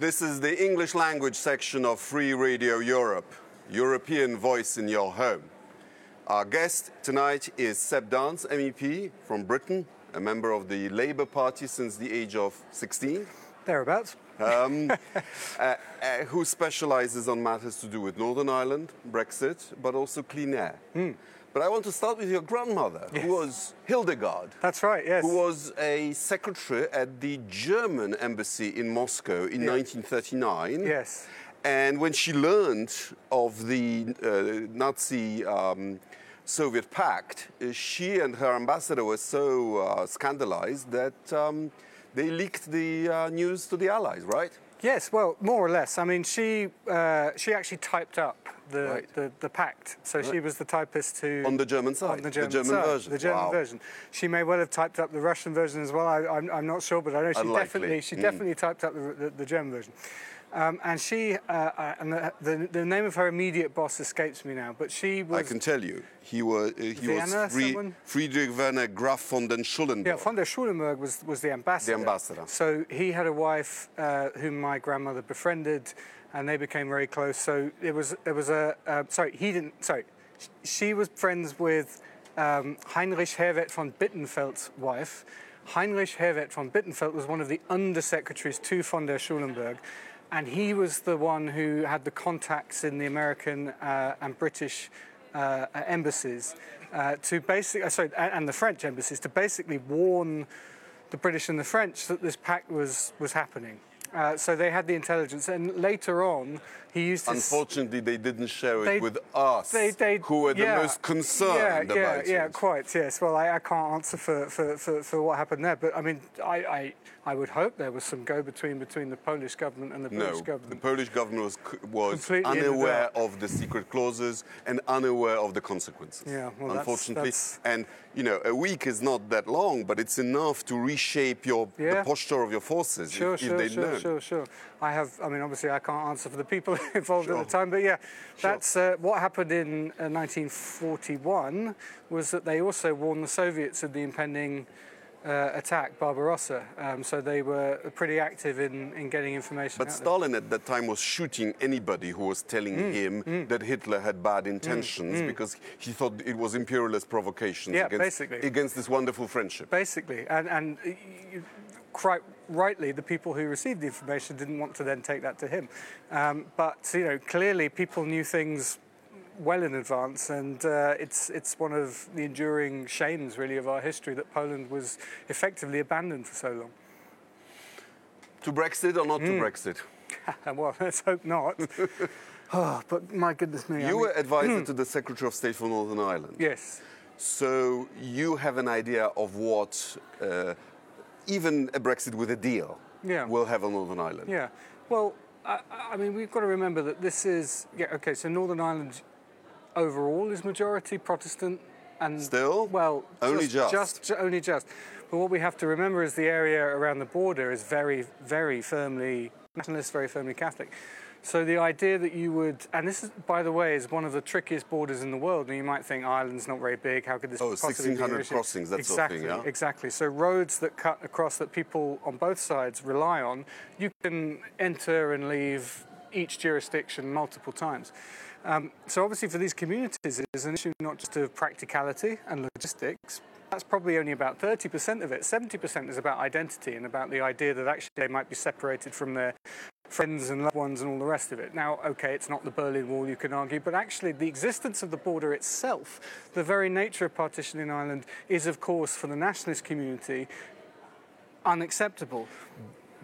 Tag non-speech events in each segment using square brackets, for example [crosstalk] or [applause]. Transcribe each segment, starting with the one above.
This is the English language section of Free Radio Europe, European voice in your home. Our guest tonight is Seb Dance, MEP from Britain, a member of the Labour Party since the age of 16, Thereabouts. um, [laughs] uh, uh, who specializes on matters to do with Northern Ireland, Brexit, but also clean air. But I want to start with your grandmother, Yes. who was Hildegard. That's right, yes. who was a secretary at the German embassy in Moscow in 1939. Yes. And when she learned of the uh, Nazi um, Soviet pact, uh, she and her ambassador were so uh, scandalized that um, they leaked the uh, news to the Allies, right? Yes, well, more or less. I mean, she uh, she actually typed up the, Right. the, the pact. So she was the typist who. On the German side, On the German, side, version. The German Wow. version. She may well have typed up the Russian version as well. I, I'm, I'm not sure, but I know she Unlikely. definitely she Mm. definitely typed up the, the, the German version. Um, and she, uh, uh, and the, the, the name of her immediate boss escapes me now, but she was. I can tell you, he, was uh, he Vienna, was Fri- someone? Friedrich Werner Graf von der Schulenburg. Yeah, von der Schulenburg was, was the ambassador. The ambassador. So he had a wife uh, whom my grandmother befriended, and they became very close. So it was it was a uh, sorry he didn't sorry she was friends with um, Heinrich Herwarth von Bittenfeld's wife. Heinrich Herwarth von Bittenfeld was one of the undersecretaries to von der Schulenburg. And he was the one who had the contacts in the American uh, and British uh, embassies uh, to basically, uh, sorry, and, and the French embassies to basically warn the British and the French that this pact was was happening. Uh, so they had the intelligence, and later on, he used Unfortunately, they didn't share it They- with us, they, they, who were the most concerned yeah, about yeah, Yeah, it. quite. Yes. Well, I, I can't answer for, for, for, for what happened there, but I mean, I, I, I would hope there was some go between between the Polish government and the British No, the. Polish government was, was Completely unaware of the secret clauses and unaware of the consequences. Yeah, well, unfortunately. that's- And you know, a week is not that long, but it's enough to reshape your the posture of your forces Sure, if, sure, if they'd sure, known. Sure, sure. I have, I mean, obviously, I can't answer for the people [laughs] involved Sure. at the time, but yeah, that's uh, what happened in uh, 1941 was that they also warned the Soviets of the impending uh, attack, Barbarossa. Um, so they were pretty active in, in getting information. But out there. Stalin at that time was shooting anybody who was telling Mm, him that Hitler had bad intentions because he thought it was imperialist provocations Yeah, against, basically. against this wonderful friendship. Basically, and, and y- quite rightly, the people who received the information didn't want to then take that to him. Um, but you know, clearly, people knew things well in advance, and uh, it's it's one of the enduring shames, really, of our history that Poland was effectively abandoned for so long. To Brexit or not Mm. to Brexit? [laughs] well, let's hope not. oh, [laughs] but my goodness me! I You mean- were advisor [clears throat] to the Secretary of State for Northern Ireland. yes. So you have an idea of what uh, even a Brexit with a deal Yeah. will have on Northern Ireland. Yeah. Well, I, I mean, we've got to remember that this is yeah. Okay, so Northern Ireland overall is majority Protestant, and Still? well, Only just. just, ju- only just. But what we have to remember is the area around the border is very, very firmly nationalist, very firmly Catholic. So the idea that you would, and this is, by the way, is one of the trickiest borders in the world. And you might think Ireland's not very big. How could this Oh, possibly be an 1600 issue? crossings, that sort of exactly, thing, yeah? Exactly. So roads that cut across that people on both sides rely on, you can enter and leave each jurisdiction multiple times. Um, so obviously for these communities it is an issue not just of practicality and logistics. That's probably only about 30% of it. 70% is about identity and about the idea that actually they might be separated from their friends and loved ones and all the rest of it. Now, okay, it's not the Berlin Wall, you can argue, but actually the existence of the border itself, the very nature of partition in Ireland, is of course for the nationalist community unacceptable.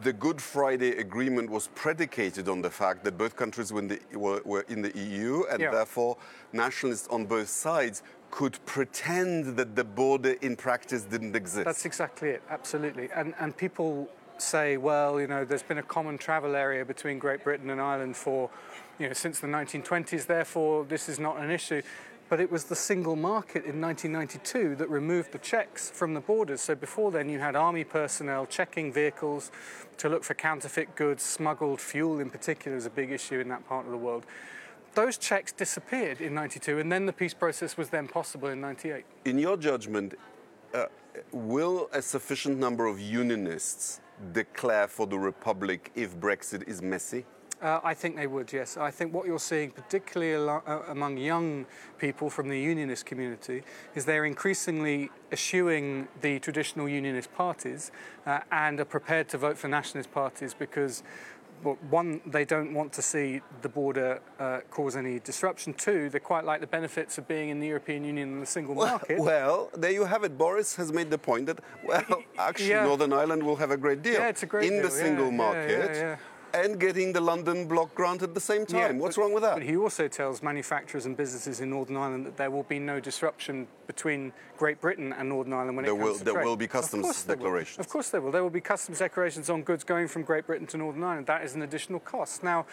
The Good Friday Agreement was predicated on the fact that both countries were in the, were, were in the EU and Yeah. therefore nationalists on both sides could pretend that the border in practice didn't exist. That's exactly it, absolutely. And, and people say, well, you know, there's been a common travel area between Great Britain and Ireland for, you know, since the 1920s, therefore this is not an issue. But it was the single market in 1992 that removed the checks from the borders. So before then, you had army personnel checking vehicles to look for counterfeit goods, smuggled fuel in particular is a big issue in that part of the world. Those checks disappeared in 92, and then the peace process was then possible in 98. in your judgment, uh, will a sufficient number of unionists declare for the Republic if Brexit is messy? Uh, I think they would, yes. I think what you're seeing, particularly uh, among young people from the unionist community, is they're increasingly eschewing the traditional unionist parties uh, and are prepared to vote for nationalist parties because. Well, one, they don't want to see the border uh, cause any disruption. Two, they quite like the benefits of being in the European Union and the single market. Well, there you have it. Boris has made the point that, well, [laughs] actually, Yeah. Northern Ireland will have a great deal Yeah, it's a great in deal, the yeah, single market. And getting the London block grant at the same time. Yeah, What's but- wrong with that? But he also tells manufacturers and businesses in Northern Ireland that there will be no disruption between Great Britain and Northern Ireland when There it comes will- to there trade. will be customs course there will. declarations. Of course there will. There will be customs declarations on goods going from Great Britain to Northern Ireland. That is an additional cost. Now,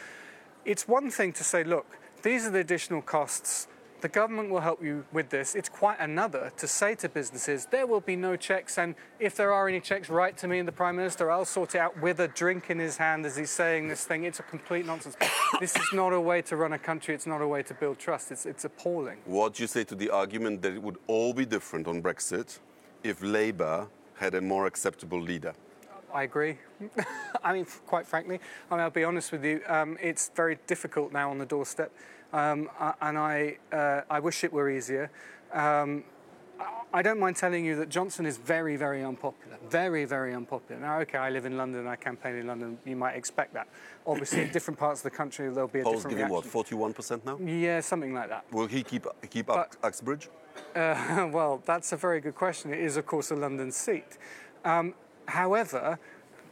it's one thing to say, look, these are the additional costs. The government will help you with this. It's quite another to say to businesses, there will be no checks, and if there are any checks, write to me and the Prime Minister. I'll sort it out with a drink in his hand as he's saying this thing. It's a complete nonsense. [coughs] this is not a way to run a country. It's not a way to build trust. It's, it's appalling. What do you say to the argument that it would all be different on Brexit if Labour had a more acceptable leader? I agree. [laughs] I mean, quite frankly, I mean, I'll be honest with you. Um, it's very difficult now on the doorstep, um, and I, uh, I wish it were easier. Um, I- don't mind telling you that Johnson is very, very unpopular. Very, very unpopular. Now, okay, I live in London. I campaign in London. You might expect that. Obviously, in different parts of the country, there'll be a Polls different giving what, 41% now? Yeah, something like that. Will he keep keep up Uxbridge? Uh, [laughs] well, that's a very good question. It is, of course, a London seat. Um, however,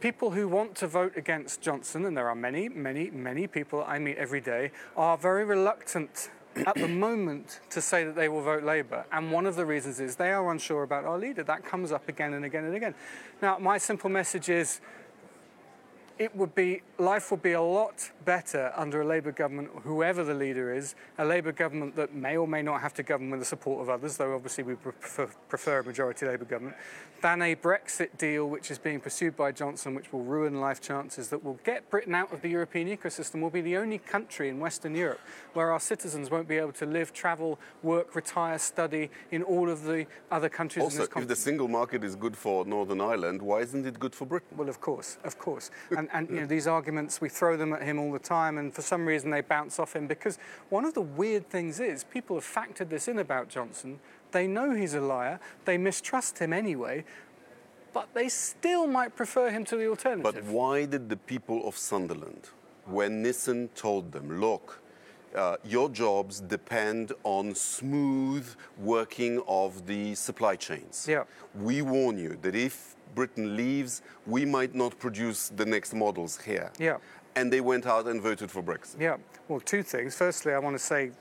people who want to vote against Johnson, and there are many, many, many people I meet every day, are very reluctant [coughs] at the moment to say that they will vote Labour. And one of the reasons is they are unsure about our leader. That comes up again and again and again. Now, my simple message is it would be life would be a lot better under a Labour government, whoever the leader is, a Labour government that may or may not have to govern with the support of others, though obviously we prefer, prefer a majority Labour government, than a Brexit deal which is being pursued by Johnson, which will ruin life chances, that will get Britain out of the European ecosystem. We'll be the only country in Western Europe where our citizens won't be able to live, travel, work, retire, study in all of the other countries in Also, if the single market is good for Northern Ireland, why isn't it good for Britain? Well, of course, of course. [laughs] And, and you know, these arguments, we throw them at him all the time, and for some reason they bounce off him because one of the weird things is people have factored this in about Johnson. They know he's a liar, they mistrust him anyway, but they still might prefer him to the alternative. But why did the people of Sunderland, when Nissan told them, look, uh, your jobs depend on smooth working of the supply chains. Yeah. We warn you that if Britain leaves, we might not produce the next models here. Yeah. And they went out and voted for Brexit. Yeah, well, two things. Firstly, I want to say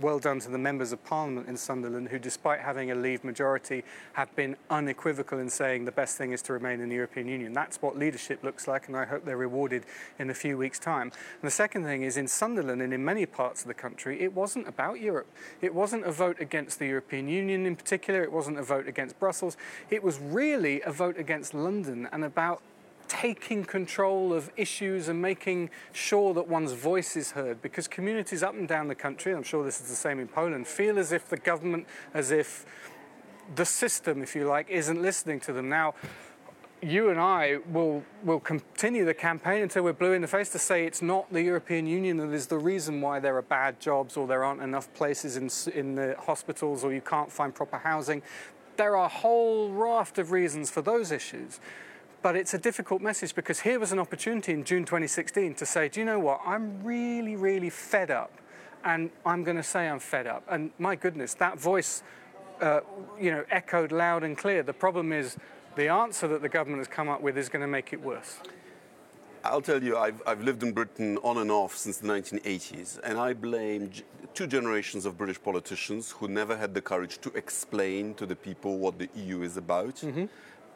well done to the members of Parliament in Sunderland who, despite having a Leave majority, have been unequivocal in saying the best thing is to remain in the European Union. That's what leadership looks like, and I hope they're rewarded in a few weeks' time. And the second thing is in Sunderland and in many parts of the country, it wasn't about Europe. It wasn't a vote against the European Union in particular, it wasn't a vote against Brussels. It was really a vote against London and about taking control of issues and making sure that one's voice is heard because communities up and down the country, I'm sure this is the same in Poland, feel as if the government, as if the system, if you like, isn't listening to them. Now, you and I will, will continue the campaign until we're blue in the face to say it's not the European Union that is the reason why there are bad jobs or there aren't enough places in, in the hospitals or you can't find proper housing. There are a whole raft of reasons for those issues. But it's a difficult message because here was an opportunity in June 2016 to say, do you know what? I'm really, really fed up. And I'm going to say I'm fed up. And my goodness, that voice, uh, you know, echoed loud and clear. The problem is the answer that the government has come up with is going to make it worse. I'll tell you, I've, I've lived in Britain on and off since the 1980s, and I blame two generations of British politicians who never had the courage to explain to the people what the EU is about,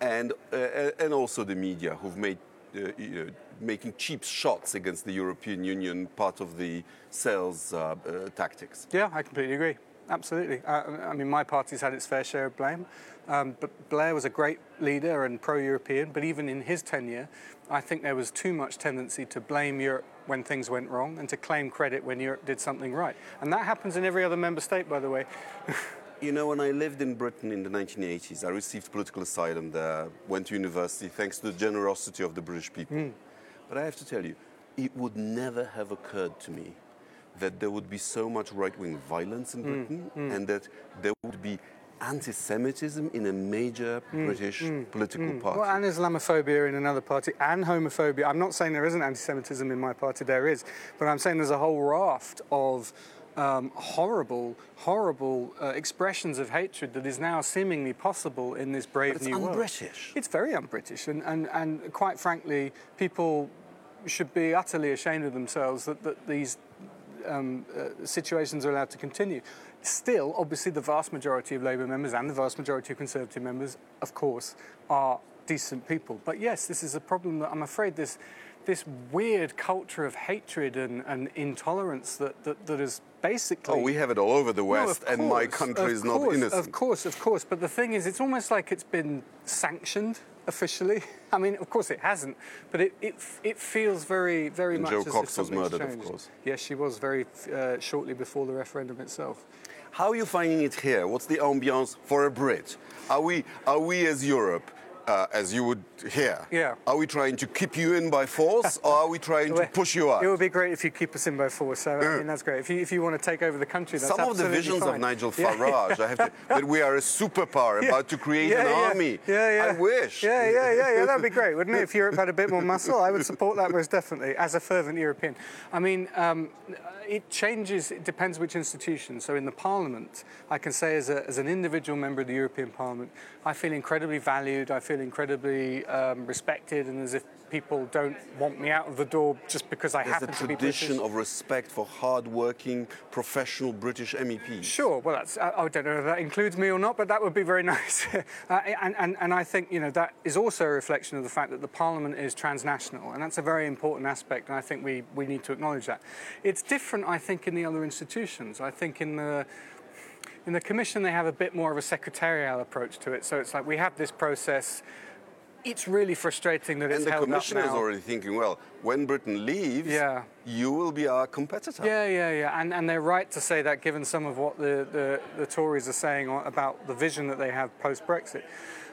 and, uh, and also the media who've made uh, making cheap shots against the European Union part of the sales uh, uh, tactics. Yeah, I completely agree. Absolutely. Uh, I mean, my party's had its fair share of blame. Um, but Blair was a great leader and pro European, but even in his tenure, I think there was too much tendency to blame Europe when things went wrong and to claim credit when Europe did something right. And that happens in every other member state, by the way. [laughs] You know, when I lived in Britain in the 1980s, I received political asylum there, went to university thanks to the generosity of the British people. Hmm. But I have to tell you, it would never have occurred to me that there would be so much right wing violence Hmm. in Britain and that there would be anti Semitism in a major British political party. Hmm. Well, and Islamophobia in another party, and homophobia. I'm not saying there isn't anti-Semitism in my party. There is, but I'm saying there's a whole raft of um, horrible, horrible uh, expressions of hatred that is now seemingly possible in this brave new world. un-British. It's very un-British, and, and, and quite frankly, people should be utterly ashamed of themselves that, that these um, uh, situations are allowed to continue. Still, obviously, the vast majority of Labour members and the vast majority of Conservative members, of course, are decent people. But yes, this is a problem that I'm afraid this this weird culture of hatred and, and intolerance that, that, that is basically Oh, we have it all over the no, West, and my country is not innocent. Of course, of course. But the thing is, it's almost like it's been sanctioned officially. [laughs] I mean, of course it hasn't, but it, it, it feels very, very And much Jo as if Cox was something's murdered, of course. Yes, she was very uh, shortly before the referendum itself. How are you finding it here? What's the ambiance for a Brit? Are we, are we as Europe, uh, as you would hear, Yeah. are we trying to keep you in by force or are we trying to [laughs] push you out? It would be great if you keep us in by force. So I mean, that's great. If you, if you want to take over the country, that's Some of the visions fine. of Nigel Yeah. Farage, I have to, [laughs] that we are a superpower about to create Yeah, an yeah. army. Yeah, yeah. I wish. Yeah, yeah, yeah, yeah. That'd be great, wouldn't it? If Europe had a bit more [laughs] muscle, I would support that most definitely as a fervent European. I mean, um, it changes. It depends which institution. So in the Parliament, I can say as, a, as an individual member of the European Parliament, I feel incredibly valued. I feel incredibly um, respected, and as if people don't want me out of the door just because I There's happen to be British. a tradition of respect for hard-working, professional British MEPs. Sure. Well, that's, I, I don't know if that includes me or not, but that would be very [laughs] nice. uh, and, and, and I think you know that is also a reflection of the fact that the Parliament is transnational, and that's a very important aspect. And I think we, we need to acknowledge that. It's different, I think, in the other institutions. I think in the in the Commission they have a bit more of a secretarial approach to it. So it's like we have this process. It's really frustrating that it's held up now. And the held Commissioner is already thinking, well, when Britain leaves, Yeah. you will be our competitor. Yeah, yeah, yeah. And, and they're right to say that given some of what the, the, the Tories are saying about the vision that they have post Brexit.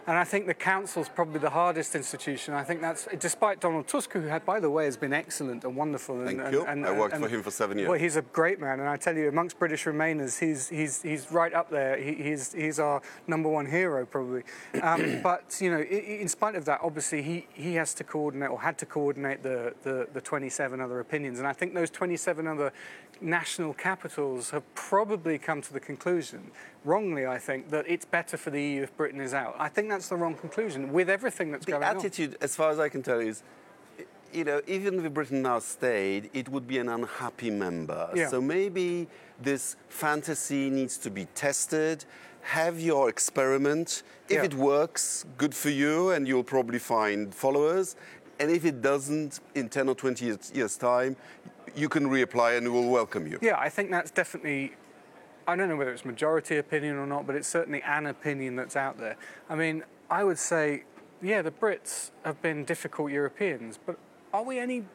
And I think the council's probably the hardest institution. I think that's, despite Donald Tusk, who, had, by the way, has been excellent and wonderful. And, Thank and, you. And, I worked for him for seven years. Well, he's a great man. And I tell you, amongst British Remainers, he's, he's, he's right up there. He, he's, he's our number one hero, probably. Um, [coughs] but, you know, in spite of that, obviously, he, he has to coordinate or had to coordinate the, the, the 27 other opinions. And I think those 27 other national capitals have probably come to the conclusion, wrongly, I think, that it's better for the EU if Britain is out. I think that's the wrong conclusion with everything that's the going on. The attitude, as far as I can tell, is you know, even if Britain now stayed, it would be an unhappy member. Yeah. So maybe this fantasy needs to be tested. Have your experiment. If Yeah. it works, good for you, and you'll probably find followers. And if it doesn't, in 10 or 20 years, years' time, you can reapply and we'll welcome you. Yeah, I think that's definitely. I don't know whether it's majority opinion or not, but it's certainly an opinion that's out there. I mean, I would say, yeah, the Brits have been difficult Europeans, but are we any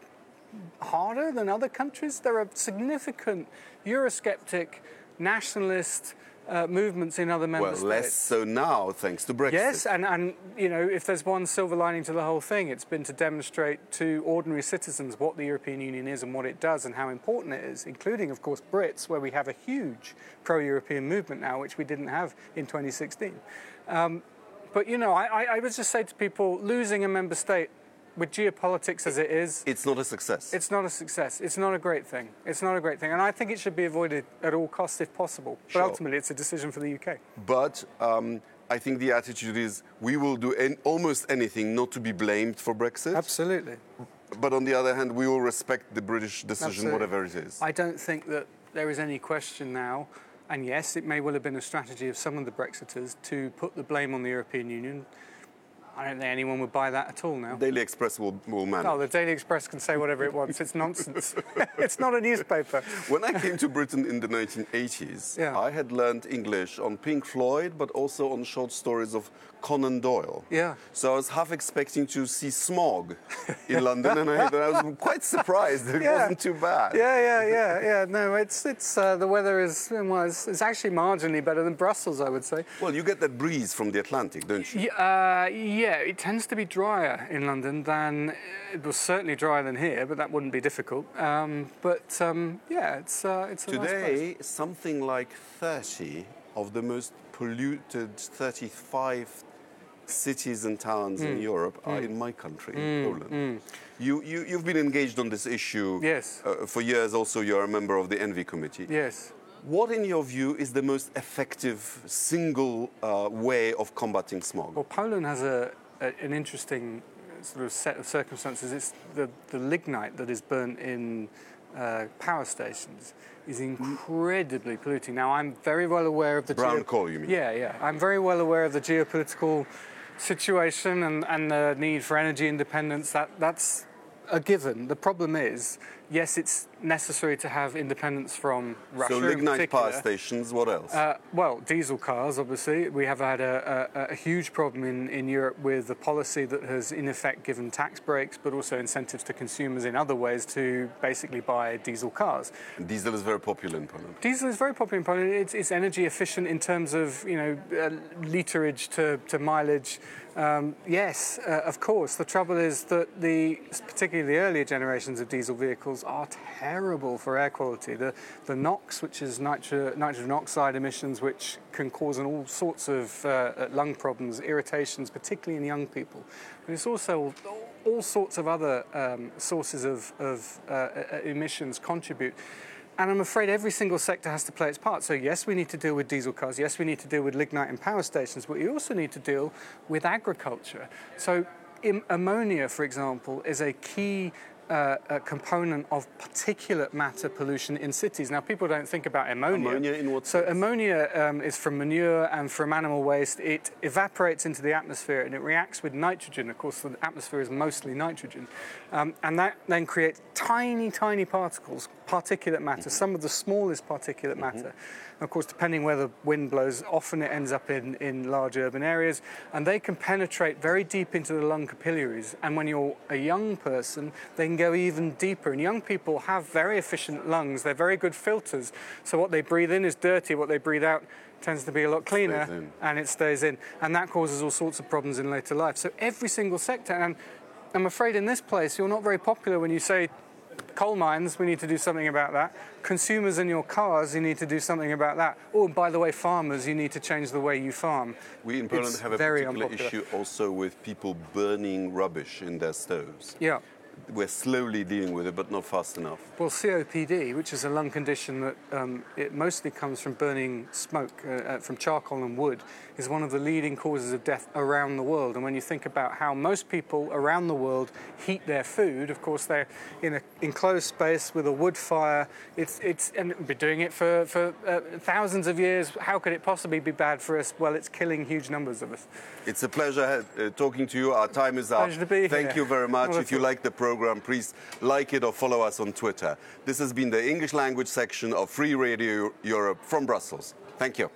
harder than other countries? There are significant Eurosceptic, nationalist uh, movements in other member Well, states. less so now, thanks to Brexit. Yes, and, and you know, if there's one silver lining to the whole thing, it's been to demonstrate to ordinary citizens what the European Union is and what it does and how important it is, including, of course, Brits, where we have a huge pro-European movement now, which we didn't have in 2016. Um, but you know, I, I, I would just say to people, losing a member state with geopolitics as it is, It's not a success. it's not a success. It's not a great thing. It's not a great thing, and I think it should be avoided at all costs if possible. But Sure. ultimately, it's a decision for the UK. But um, I think the attitude is we will do almost anything not to be blamed for Brexit. Absolutely. But on the other hand, we will respect the British decision, Absolutely. whatever it is. I don't think that there is any question now, and yes, it may well have been a strategy of some of the Brexiters to put the blame on the European Union. I don't think anyone would buy that at all now. Daily Express will, will manage. Oh, the Daily Express can say whatever it wants. It's nonsense. [laughs] [laughs] it's not a newspaper. When I came to Britain in the 1980s, Yeah. I had learned English on Pink Floyd, but also on short stories of Conan Doyle. Yeah. So I was half expecting to see smog in [laughs] London, and I, I was quite surprised that it Yeah. wasn't too bad. Yeah, yeah, yeah, yeah. No, it's it's uh, the weather is well, it's, it's actually marginally better than Brussels, I would say. Well, you get that breeze from the Atlantic, don't you? Uh, yeah, it tends to be drier in London than it was certainly drier than here, but that wouldn't be difficult. Um, but um, yeah, it's uh, it's a nice. Today, something like 30 of the most polluted 35 cities and towns Hmm. in Europe are in my country, in Poland. You, you, you've been engaged on this issue Yes. uh, for years. Also, you're a member of the ENVI Committee. Yes. What, in your view, is the most effective single uh, way of combating smog? Well, Poland has a, a an interesting sort of set of circumstances. It's the, the lignite that is burnt in uh, power stations is incredibly polluting. Now, I'm very well aware of the Brown coal, you mean? Yeah, yeah. I'm very well aware of the geopolitical situation and, and the need for energy independence. That that's a given. The problem is, yes, it's necessary to have independence from Russia. so, in lignite power stations, what else? Uh, well, diesel cars, obviously. We have had a, a, a huge problem in, in Europe with a policy that has, in effect, given tax breaks, but also incentives to consumers in other ways to basically buy diesel cars. Diesel is very popular in Poland. Diesel is very popular in Poland. It's, it's energy efficient in terms of, you know, uh, literage to, to mileage. Um, yes, uh, of course. The trouble is that the, particularly the earlier generations of diesel vehicles, are terrible for air quality. The, the NOx, which is nitro, nitrogen oxide emissions, which can cause all sorts of uh, lung problems, irritations, particularly in young people. But it's also all, sorts of other um, sources of, of uh, uh, emissions contribute. And I'm afraid every single sector has to play its part. So, yes, we need to deal with diesel cars. Yes, we need to deal with lignite in power stations. But we also need to deal with agriculture. So, ammonia, for example, is a key uh, a component of particulate matter pollution in cities. Now, people don't think about ammonia. Ammonia in what So, sense? ammonia um, is from manure and from animal waste. It evaporates into the atmosphere and it reacts with nitrogen. Of course, the atmosphere is mostly nitrogen. Um, and that then creates tiny, tiny particles, particulate matter, some of the smallest particulate matter. Of course, depending where the wind blows, often it ends up in, in large urban areas, and they can penetrate very deep into the lung capillaries. And when you're a young person, they can go even deeper. And young people have very efficient lungs, they're very good filters. So what they breathe in is dirty, what they breathe out tends to be a lot cleaner and it stays in. And that causes all sorts of problems in later life. So every single sector, and I'm afraid in this place, you're not very popular when you say coal mines, we need to do something about that. Consumers in your cars, you need to do something about that. Oh, and by the way, farmers, you need to change the way you farm. We in Poland It's have a particular unpopular. issue also with people burning rubbish in their stoves. Yeah. We're slowly dealing with it, but not fast enough. Well, COPD, which is a lung condition that um, it mostly comes from burning smoke uh, uh, from charcoal and wood, is one of the leading causes of death around the world. And when you think about how most people around the world heat their food, of course they're in an enclosed space with a wood fire. It's it's and we've been doing it for for uh, thousands of years. How could it possibly be bad for us? Well, it's killing huge numbers of us. It's a pleasure uh, talking to you. Our time is up. Pleasure to be Thank here. you very much. Well, if you like the program, please like it or follow us on Twitter. This has been the English language section of Free Radio Europe from Brussels. Thank you.